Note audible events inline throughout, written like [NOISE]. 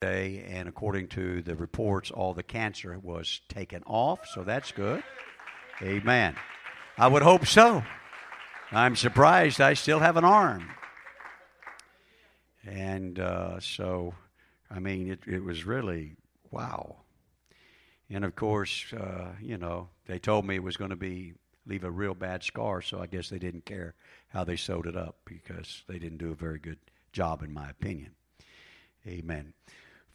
day, and according to the reports, all the cancer was taken off, so that's good. Amen. I would hope so. I'm surprised I still have an arm. And uh, so, I mean, it, it was really wow. And of course, uh, you know, they told me it was going to be leave a real bad scar, so I guess they didn't care how they sewed it up because they didn't do a very good job, in my opinion. Amen.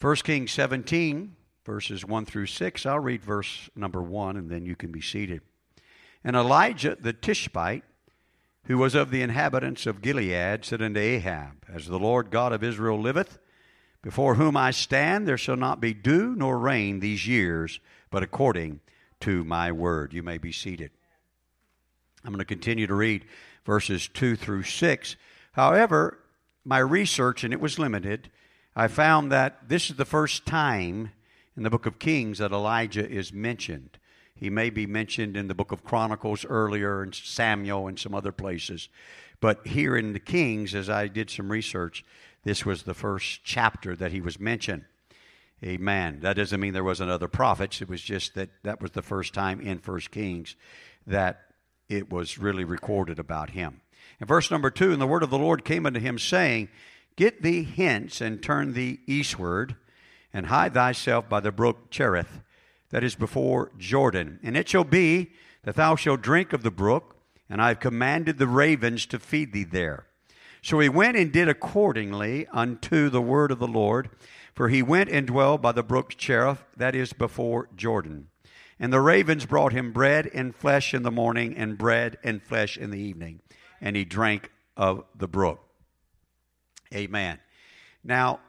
1 Kings 17, verses 1 through 6. I'll read verse number 1, and then you can be seated. And Elijah the Tishbite, who was of the inhabitants of Gilead, said unto Ahab, As the Lord God of Israel liveth, before whom I stand, there shall not be dew nor rain these years, but according to my word. You may be seated. I'm going to continue to read verses 2 through 6. However, my research, and it was limited, I found that this is the first time in the book of Kings that Elijah is mentioned. He may be mentioned in the book of Chronicles earlier and Samuel and some other places. But here in the Kings, as I did some research, this was the first chapter that he was mentioned. Amen. That doesn't mean there wasn't other prophets. It was just that that was the first time in First Kings that it was really recorded about him. In verse number two, and the word of the Lord came unto him, saying, Get thee hence and turn thee eastward, and hide thyself by the brook Cherith, that is before Jordan. And it shall be that thou shalt drink of the brook, and I have commanded the ravens to feed thee there. So he went and did accordingly unto the word of the Lord, for he went and dwelled by the brook Cherith, that is before Jordan. And the ravens brought him bread and flesh in the morning, and bread and flesh in the evening. And he drank of the brook. Amen. Now,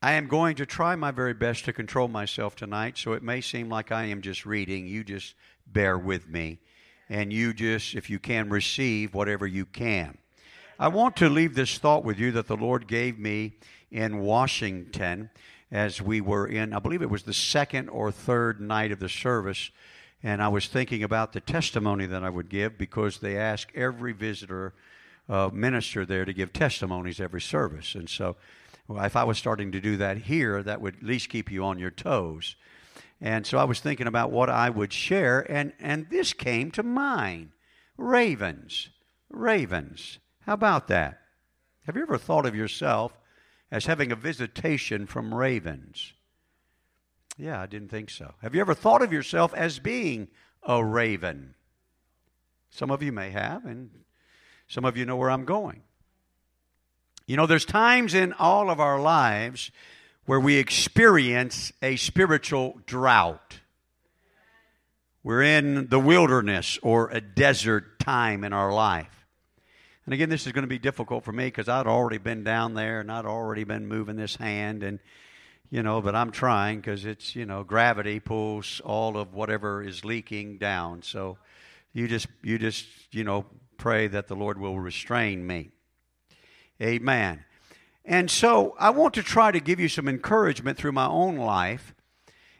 I am going to try my very best to control myself tonight, so it may seem like I am just reading. You just bear with me, and you just, if you can, receive whatever you can. I want to leave this thought with you that the Lord gave me in Washington as we were in, I believe it was the second or third night of the service, and I was thinking about the testimony that I would give because they ask every visitor, uh, minister there to give testimonies every service. And so, well, if I was starting to do that here, that would at least keep you on your toes. And so I was thinking about what I would share, and, and this came to mind ravens. Ravens. How about that? Have you ever thought of yourself as having a visitation from ravens? Yeah, I didn't think so. Have you ever thought of yourself as being a raven? Some of you may have, and some of you know where I'm going. You know, there's times in all of our lives where we experience a spiritual drought. We're in the wilderness or a desert time in our life. And again, this is going to be difficult for me because I'd already been down there and I'd already been moving this hand and you know, but I'm trying because it's, you know, gravity pulls all of whatever is leaking down. So you just you just, you know, pray that the Lord will restrain me. Amen. And so I want to try to give you some encouragement through my own life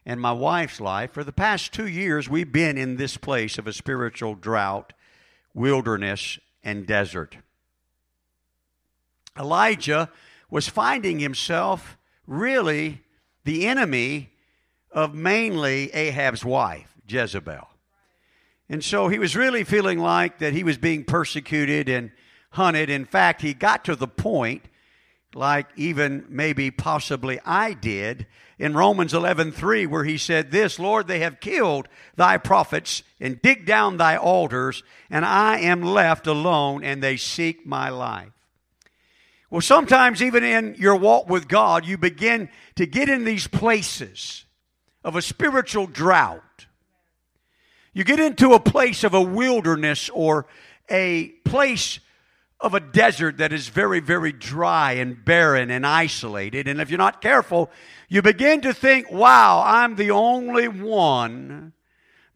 and my wife's life. For the past two years, we've been in this place of a spiritual drought, wilderness, and desert. Elijah was finding himself really the enemy of mainly Ahab's wife, Jezebel. And so he was really feeling like that he was being persecuted and hunted. In fact, he got to the point, like even maybe possibly I did, in Romans 11:3 where he said this, Lord, they have killed thy prophets and dig down thy altars, and I am left alone and they seek my life. Well, sometimes even in your walk with God, you begin to get in these places of a spiritual drought. You get into a place of a wilderness or a place of a desert that is very, very dry and barren and isolated. And if you're not careful, you begin to think, wow, I'm the only one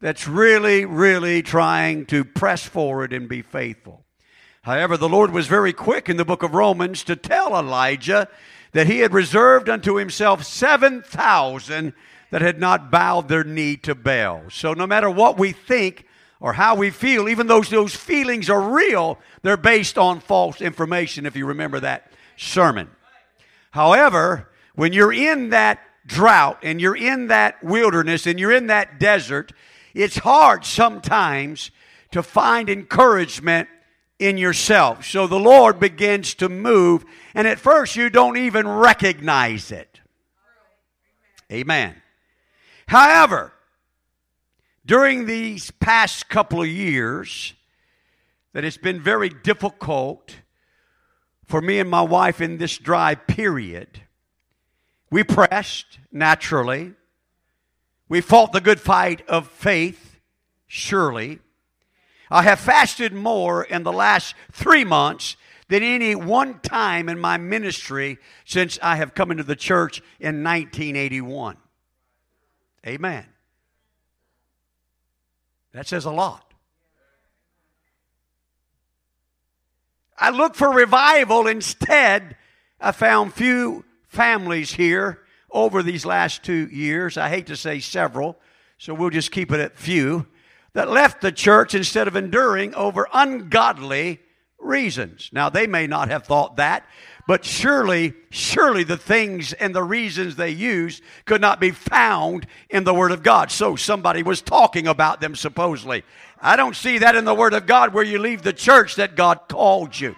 that's really, really trying to press forward and be faithful. However, the Lord was very quick in the book of Romans to tell Elijah that he had reserved unto himself 7,000 that had not bowed their knee to Baal. So no matter what we think, or how we feel, even though those feelings are real, they're based on false information, if you remember that sermon. However, when you're in that drought and you're in that wilderness and you're in that desert, it's hard sometimes to find encouragement in yourself. So the Lord begins to move, and at first you don't even recognize it. Amen. However, during these past couple of years, that it's been very difficult for me and my wife in this dry period. We pressed naturally. We fought the good fight of faith, surely. I have fasted more in the last three months than any one time in my ministry since I have come into the church in 1981. Amen. That says a lot. I looked for revival. Instead, I found few families here over these last two years. I hate to say several, so we'll just keep it at few that left the church instead of enduring over ungodly reasons. Now, they may not have thought that, but surely, surely the things and the reasons they used could not be found in the Word of God. So somebody was talking about them supposedly. I don't see that in the Word of God where you leave the church that God called you.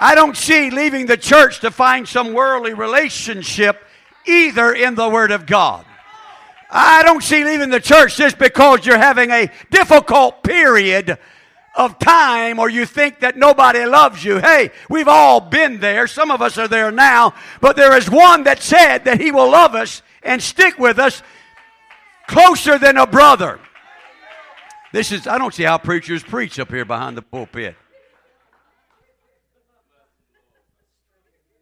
I don't see leaving the church to find some worldly relationship either in the Word of God. I don't see leaving the church just because you're having a difficult period of time or you think that nobody loves you. Hey, we've all been there. Some of us are there now, but there is one that said that he will love us and stick with us closer than a brother. This is, I don't see how preachers preach up here behind the pulpit.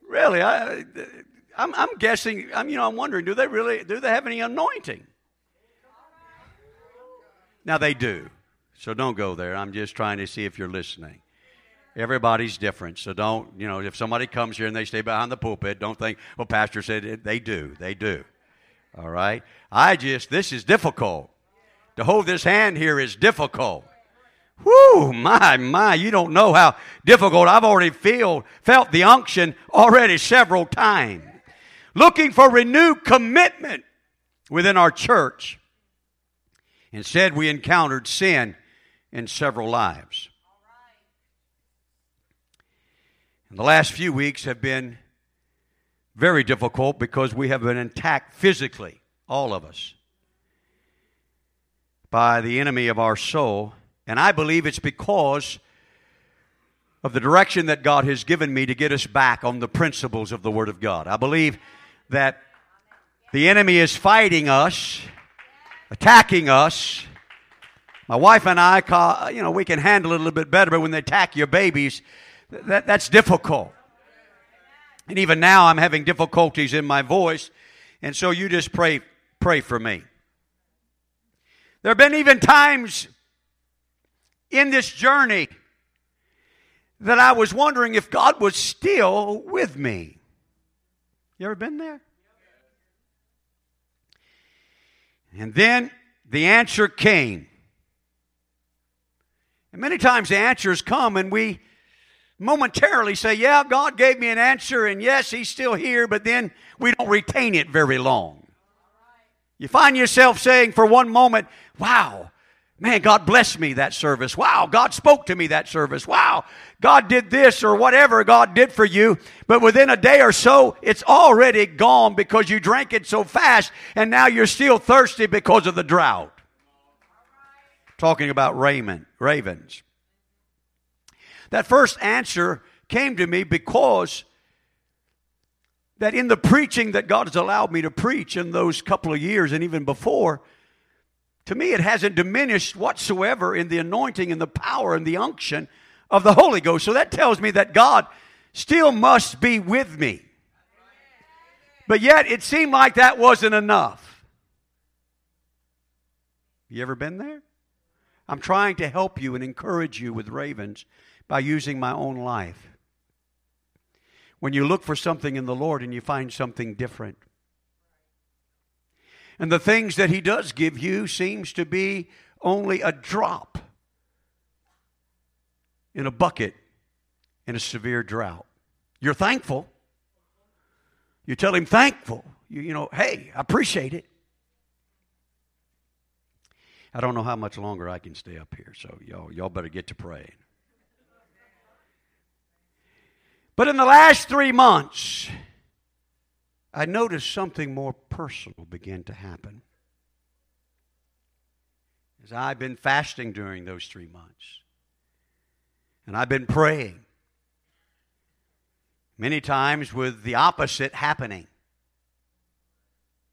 Really, I, I'm, I'm guessing, I'm, you know, I'm wondering, do they really, do they have any anointing? Now they do. So don't go there. I'm just trying to see if you're listening. Everybody's different. So don't, you know, if somebody comes here and they stay behind the pulpit, don't think, well, Pastor said it. They do. They do. All right? I just, this is difficult. To hold this hand here is difficult. Whoo, my, my, you don't know how difficult. I've already feel, felt the unction already several times. Looking for renewed commitment within our church. Instead, we encountered sin in several lives. And the last few weeks have been very difficult because we have been attacked physically, all of us, by the enemy of our soul. And I believe it's because of the direction that God has given me to get us back on the principles of the Word of God. I believe that the enemy is fighting us, attacking us, my wife and I, you know, we can handle it a little bit better, but when they attack your babies, that, that's difficult. And even now, I'm having difficulties in my voice, and so you just pray, pray for me. There have been even times in this journey that I was wondering if God was still with me. You ever been there? And then the answer came. And many times the answers come and we momentarily say, Yeah, God gave me an answer, and yes, He's still here, but then we don't retain it very long. You find yourself saying for one moment, Wow, man, God blessed me that service. Wow, God spoke to me that service. Wow, God did this or whatever God did for you. But within a day or so, it's already gone because you drank it so fast, and now you're still thirsty because of the drought talking about Raymond, ravens. That first answer came to me because that in the preaching that God has allowed me to preach in those couple of years and even before, to me it hasn't diminished whatsoever in the anointing and the power and the unction of the Holy Ghost. So that tells me that God still must be with me. But yet it seemed like that wasn't enough. You ever been there? I'm trying to help you and encourage you with ravens by using my own life. When you look for something in the Lord and you find something different. And the things that he does give you seems to be only a drop in a bucket in a severe drought. You're thankful. You tell him thankful. You, you know, hey, I appreciate it. I don't know how much longer I can stay up here, so y'all, y'all better get to praying. But in the last three months, I noticed something more personal begin to happen. As I've been fasting during those three months, and I've been praying, many times with the opposite happening.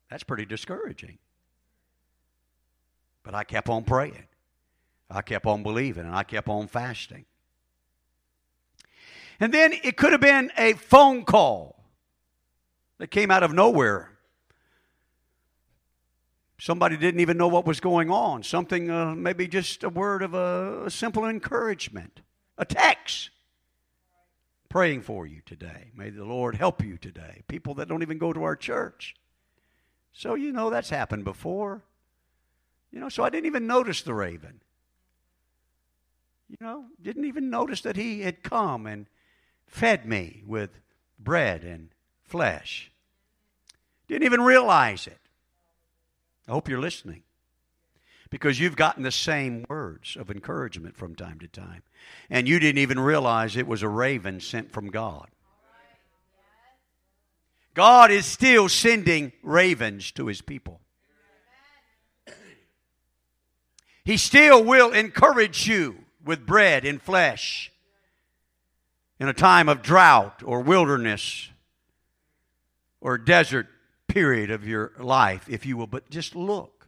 That's pretty discouraging. But I kept on praying. I kept on believing and I kept on fasting. And then it could have been a phone call that came out of nowhere. Somebody didn't even know what was going on. Something, uh, maybe just a word of a, a simple encouragement, a text. Praying for you today. May the Lord help you today. People that don't even go to our church. So, you know, that's happened before. You know, so I didn't even notice the raven. You know, didn't even notice that he had come and fed me with bread and flesh. Didn't even realize it. I hope you're listening. Because you've gotten the same words of encouragement from time to time. And you didn't even realize it was a raven sent from God. God is still sending ravens to his people. He still will encourage you with bread and flesh in a time of drought or wilderness or desert period of your life, if you will, but just look.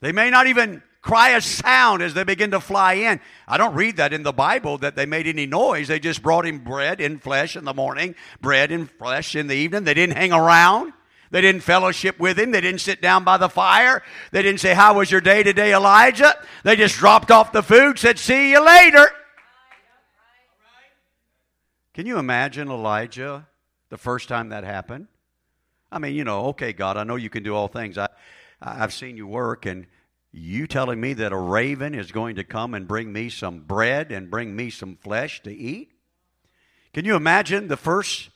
They may not even cry a sound as they begin to fly in. I don't read that in the Bible that they made any noise. They just brought him bread and flesh in the morning, bread and flesh in the evening. They didn't hang around. They didn't fellowship with him. They didn't sit down by the fire. They didn't say, How was your day today, Elijah? They just dropped off the food, said, See you later. Can you imagine Elijah the first time that happened? I mean, you know, okay, God, I know you can do all things. I, I've seen you work, and you telling me that a raven is going to come and bring me some bread and bring me some flesh to eat? Can you imagine the first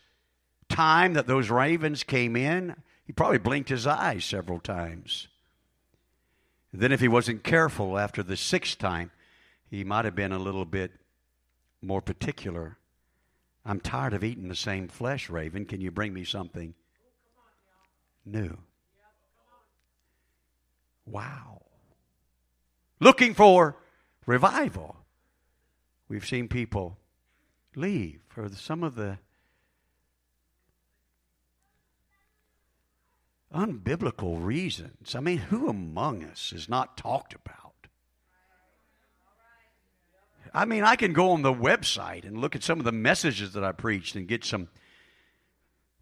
time that those ravens came in? He probably blinked his eyes several times. then, if he wasn't careful after the sixth time, he might have been a little bit more particular. I'm tired of eating the same flesh, Raven. Can you bring me something new? Wow looking for revival. We've seen people leave for some of the unbiblical reasons. I mean, who among us is not talked about? I mean, I can go on the website and look at some of the messages that I preached and get some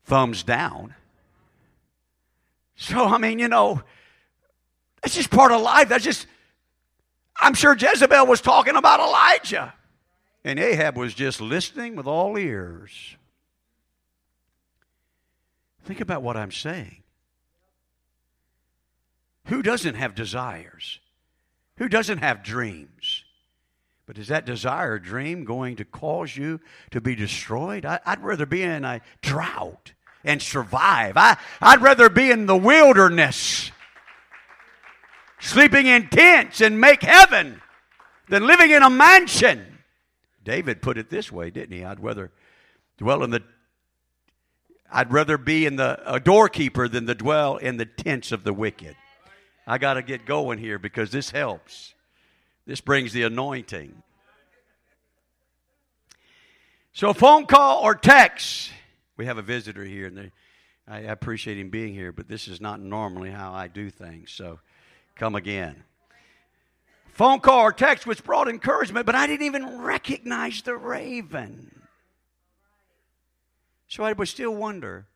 thumbs down. So, I mean, you know, that's just part of life. That's just I'm sure Jezebel was talking about Elijah. And Ahab was just listening with all ears. Think about what I'm saying. Who doesn't have desires? Who doesn't have dreams? But is that desire or dream going to cause you to be destroyed? I, would rather be in a drought and survive. I, I'd rather be in the wilderness sleeping in tents and make heaven than living in a mansion. David put it this way, didn't he? I'd rather dwell in the I'd rather be in the a doorkeeper than to dwell in the tents of the wicked. I got to get going here because this helps. This brings the anointing. So, phone call or text. We have a visitor here, and they, I appreciate him being here, but this is not normally how I do things. So, come again. Phone call or text which brought encouragement, but I didn't even recognize the raven. So I would still wonder.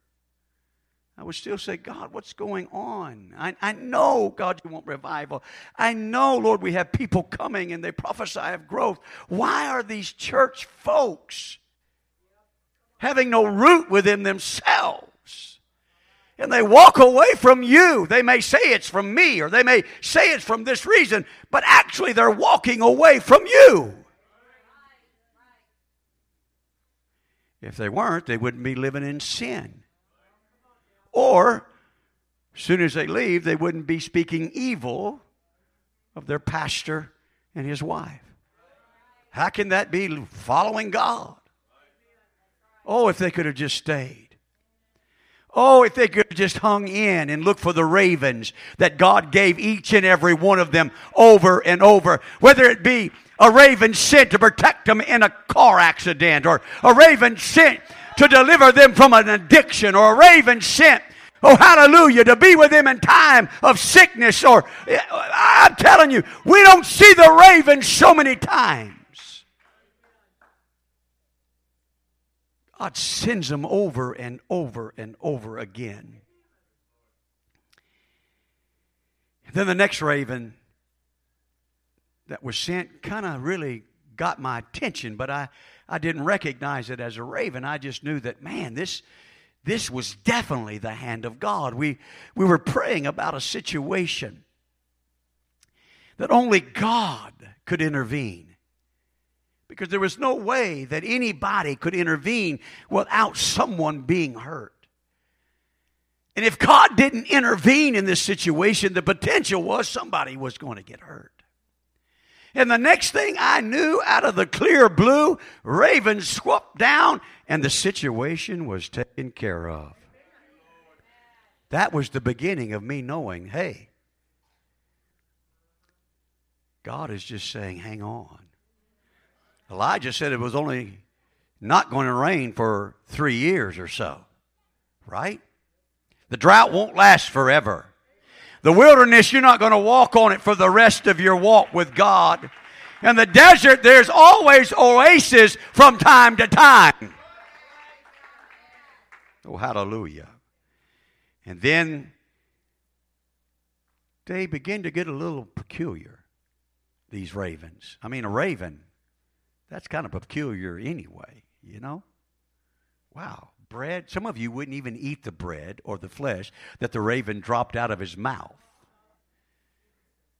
I would still say, God, what's going on? I, I know, God, you want revival. I know, Lord, we have people coming and they prophesy of growth. Why are these church folks having no root within themselves? and they walk away from you. They may say it's from me or they may say it's from this reason, but actually they're walking away from you. If they weren't, they wouldn't be living in sin. Or, as soon as they leave, they wouldn't be speaking evil of their pastor and his wife. How can that be following God? Oh, if they could have just stayed. Oh, if they could have just hung in and looked for the ravens that God gave each and every one of them over and over, whether it be a raven sent to protect them in a car accident, or a raven sent to deliver them from an addiction, or a raven sent Oh, hallelujah, to be with them in time of sickness. Or, I'm telling you, we don't see the raven so many times. God sends them over and over and over again. Then the next raven that was sent kind of really got my attention, but I, I didn't recognize it as a raven. I just knew that, man, this this was definitely the hand of God. We, we were praying about a situation that only God could intervene. Because there was no way that anybody could intervene without someone being hurt. And if God didn't intervene in this situation, the potential was somebody was going to get hurt. And the next thing I knew, out of the clear blue, ravens swooped down and the situation was taken care of. That was the beginning of me knowing hey, God is just saying, hang on. Elijah said it was only not going to rain for three years or so, right? The drought won't last forever. The wilderness, you're not going to walk on it for the rest of your walk with God. In the desert, there's always oases from time to time. Oh, hallelujah. And then they begin to get a little peculiar, these ravens. I mean, a raven, that's kind of peculiar anyway, you know? Wow bread. Some of you wouldn't even eat the bread or the flesh that the raven dropped out of his mouth.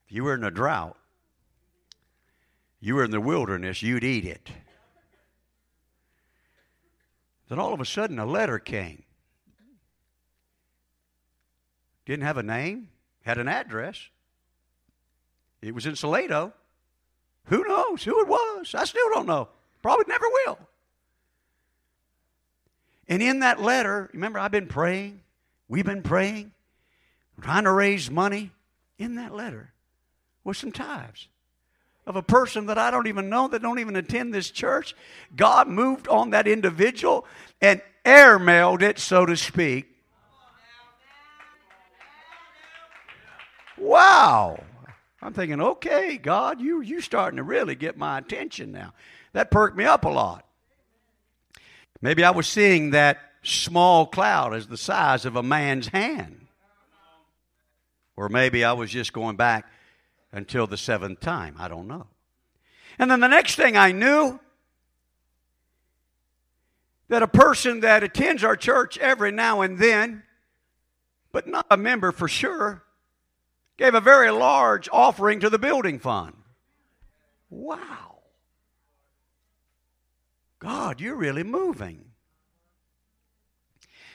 If you were in a drought, you were in the wilderness, you'd eat it. Then all of a sudden, a letter came. Didn't have a name, had an address. It was in Salado. Who knows who it was? I still don't know. Probably never will. And in that letter, remember, I've been praying, we've been praying, trying to raise money. In that letter was some tithes of a person that I don't even know, that don't even attend this church. God moved on that individual and airmailed it, so to speak. Wow. I'm thinking, okay, God, you you starting to really get my attention now. That perked me up a lot. Maybe I was seeing that small cloud as the size of a man's hand. Or maybe I was just going back until the seventh time. I don't know. And then the next thing I knew, that a person that attends our church every now and then, but not a member for sure, gave a very large offering to the building fund. Wow. God, you're really moving.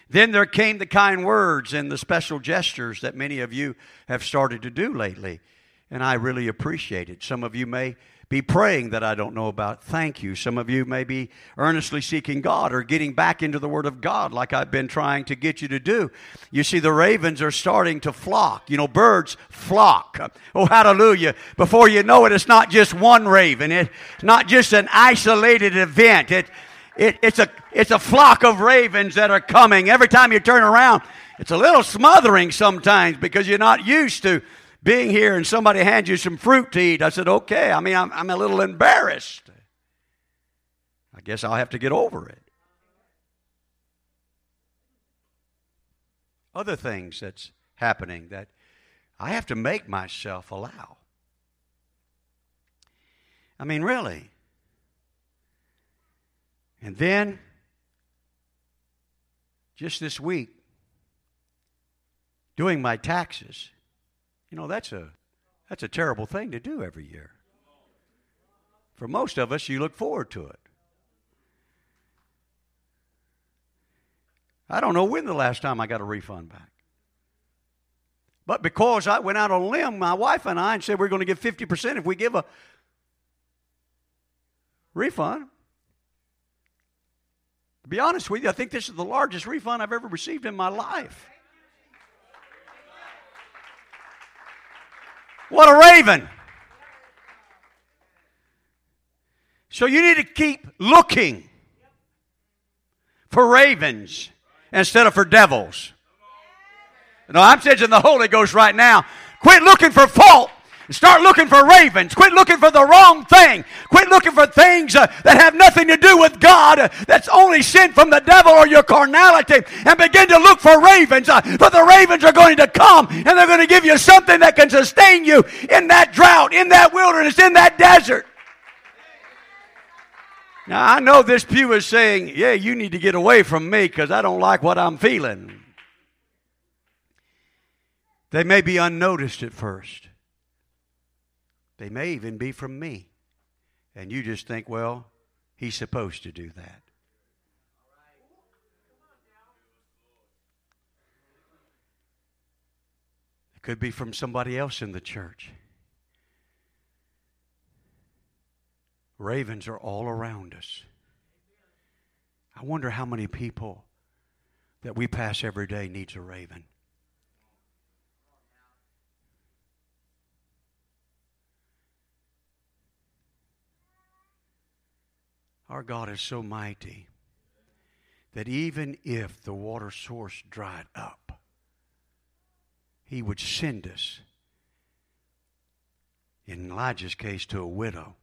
Then there came the kind words and the special gestures that many of you have started to do lately. And I really appreciate it. Some of you may be praying that I don't know about. Thank you. Some of you may be earnestly seeking God or getting back into the Word of God like I've been trying to get you to do. You see, the ravens are starting to flock. You know, birds flock. Oh, hallelujah. Before you know it, it's not just one raven, it's not just an isolated event. It, it, it's, a, it's a flock of ravens that are coming. Every time you turn around, it's a little smothering sometimes because you're not used to being here and somebody hands you some fruit to eat. I said, okay. I mean, I'm, I'm a little embarrassed. I guess I'll have to get over it. Other things that's happening that I have to make myself allow. I mean, really. And then, just this week, doing my taxes, you know, that's a, that's a terrible thing to do every year. For most of us, you look forward to it. I don't know when the last time I got a refund back. But because I went out on a limb, my wife and I, and said we're going to give 50% if we give a refund. To be honest with you, I think this is the largest refund I've ever received in my life. What a raven! So you need to keep looking for ravens instead of for devils. No, I'm sensing the Holy Ghost right now. Quit looking for fault. Start looking for ravens. Quit looking for the wrong thing. Quit looking for things uh, that have nothing to do with God, uh, that's only sent from the devil or your carnality, and begin to look for ravens. Uh, for the ravens are going to come and they're going to give you something that can sustain you in that drought, in that wilderness, in that desert. Now, I know this pew is saying, yeah, you need to get away from me because I don't like what I'm feeling. They may be unnoticed at first. They may even be from me. And you just think, well, he's supposed to do that. It could be from somebody else in the church. Ravens are all around us. I wonder how many people that we pass every day needs a raven. Our God is so mighty that even if the water source dried up, He would send us, in Elijah's case, to a widow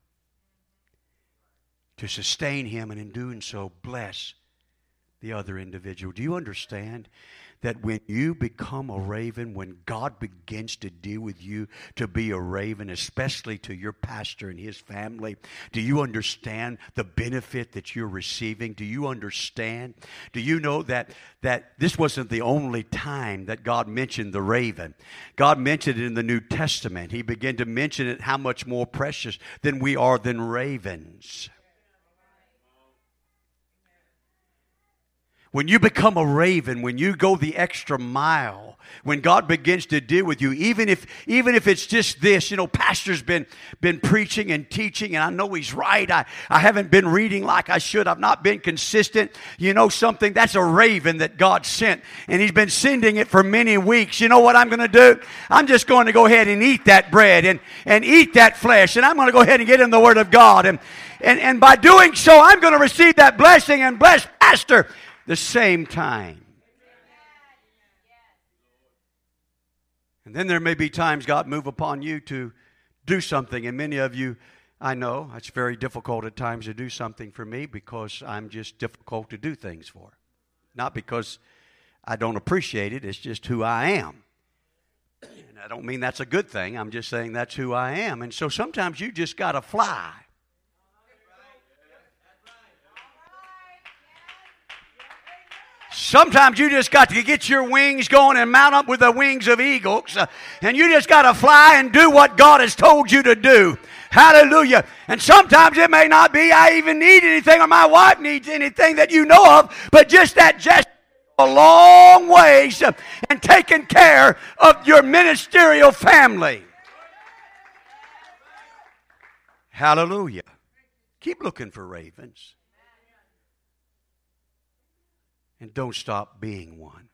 to sustain him and in doing so bless the other individual. Do you understand that when you become a raven, when God begins to deal with you to be a raven, especially to your pastor and his family, do you understand the benefit that you're receiving? Do you understand? Do you know that, that this wasn't the only time that God mentioned the raven? God mentioned it in the New Testament. He began to mention it how much more precious than we are than ravens. When you become a raven, when you go the extra mile, when God begins to deal with you, even if even if it's just this, you know, pastor's been been preaching and teaching, and I know he's right. I, I haven't been reading like I should. I've not been consistent. You know something? That's a raven that God sent, and he's been sending it for many weeks. You know what I'm gonna do? I'm just going to go ahead and eat that bread and, and eat that flesh, and I'm gonna go ahead and get in the Word of God. And and, and by doing so, I'm going to receive that blessing and bless Pastor the same time. And then there may be times God move upon you to do something, and many of you, I know it's very difficult at times to do something for me because I'm just difficult to do things for. Not because I don't appreciate it, it's just who I am. And I don't mean that's a good thing, I'm just saying that's who I am. And so sometimes you just got to fly. Sometimes you just got to get your wings going and mount up with the wings of eagles. Uh, and you just got to fly and do what God has told you to do. Hallelujah. And sometimes it may not be I even need anything or my wife needs anything that you know of, but just that gesture a long ways uh, and taking care of your ministerial family. Hallelujah. Keep looking for ravens and don't stop being one.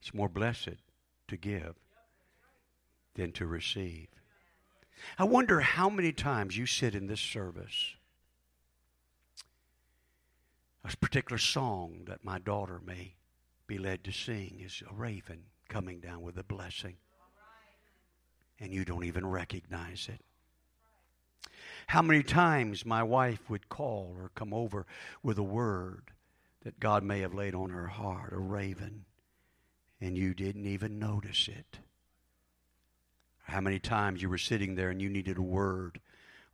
It's more blessed to give than to receive. I wonder how many times you sit in this service. A particular song that my daughter may be led to sing is a raven coming down with a blessing. And you don't even recognize it. How many times my wife would call or come over with a word that God may have laid on her heart, a raven, and you didn't even notice it. How many times you were sitting there and you needed a word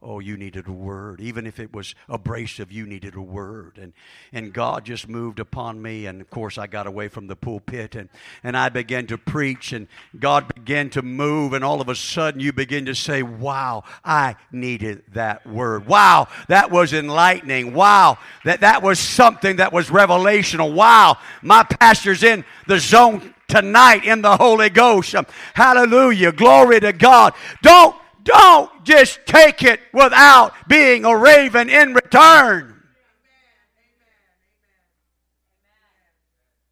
Oh, you needed a word. Even if it was abrasive, you needed a word. And, and God just moved upon me. And of course, I got away from the pulpit and, and I began to preach. And God began to move. And all of a sudden, you begin to say, Wow, I needed that word. Wow, that was enlightening. Wow, that, that was something that was revelational. Wow, my pastor's in the zone tonight in the Holy Ghost. Hallelujah. Glory to God. Don't don't just take it without being a raven in return.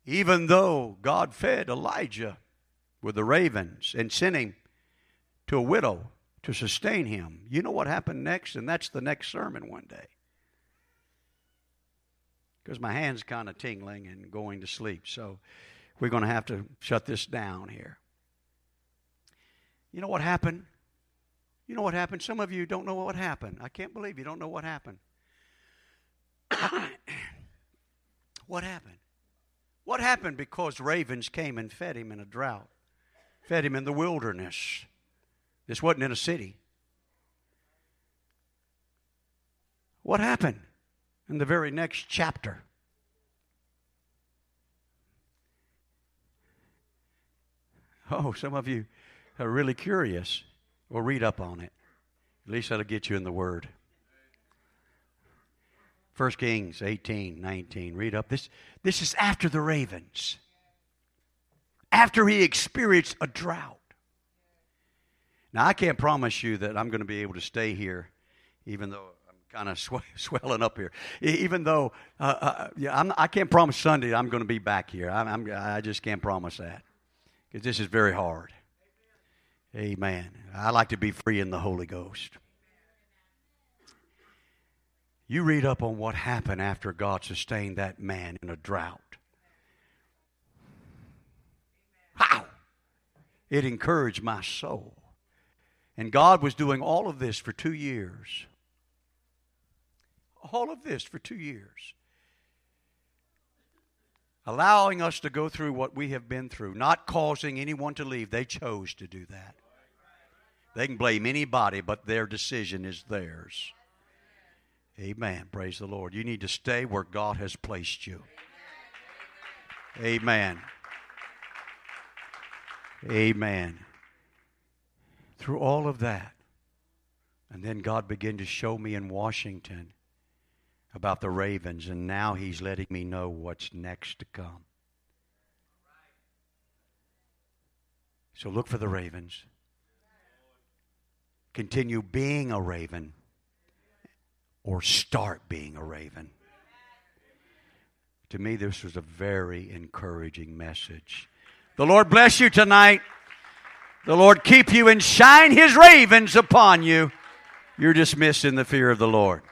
Even though God fed Elijah with the ravens and sent him to a widow to sustain him, you know what happened next? And that's the next sermon one day. Because my hand's kind of tingling and going to sleep. So we're going to have to shut this down here. You know what happened? You know what happened? Some of you don't know what happened. I can't believe you don't know what happened. [COUGHS] what happened? What happened because ravens came and fed him in a drought, fed him in the wilderness? This wasn't in a city. What happened in the very next chapter? Oh, some of you are really curious. Well, read up on it. At least that'll get you in the Word. 1 Kings 18, 19. Read up. This, this is after the ravens, after he experienced a drought. Now, I can't promise you that I'm going to be able to stay here, even though I'm kind of [LAUGHS] sw- swelling up here. Even though, uh, uh, yeah, I'm, I can not promise Sunday I'm going to be back here. I'm, I'm, I just can't promise that because this is very hard. Amen. I like to be free in the Holy Ghost. You read up on what happened after God sustained that man in a drought. How? It encouraged my soul. And God was doing all of this for two years. All of this for two years allowing us to go through what we have been through, not causing anyone to leave. They chose to do that. They can blame anybody, but their decision is theirs. Amen. Praise the Lord. You need to stay where God has placed you. Amen. Amen. Through all of that, and then God began to show me in Washington about the ravens, and now He's letting me know what's next to come. So look for the ravens. Continue being a raven or start being a raven. To me, this was a very encouraging message. The Lord bless you tonight. The Lord keep you and shine his ravens upon you. You're dismissed in the fear of the Lord.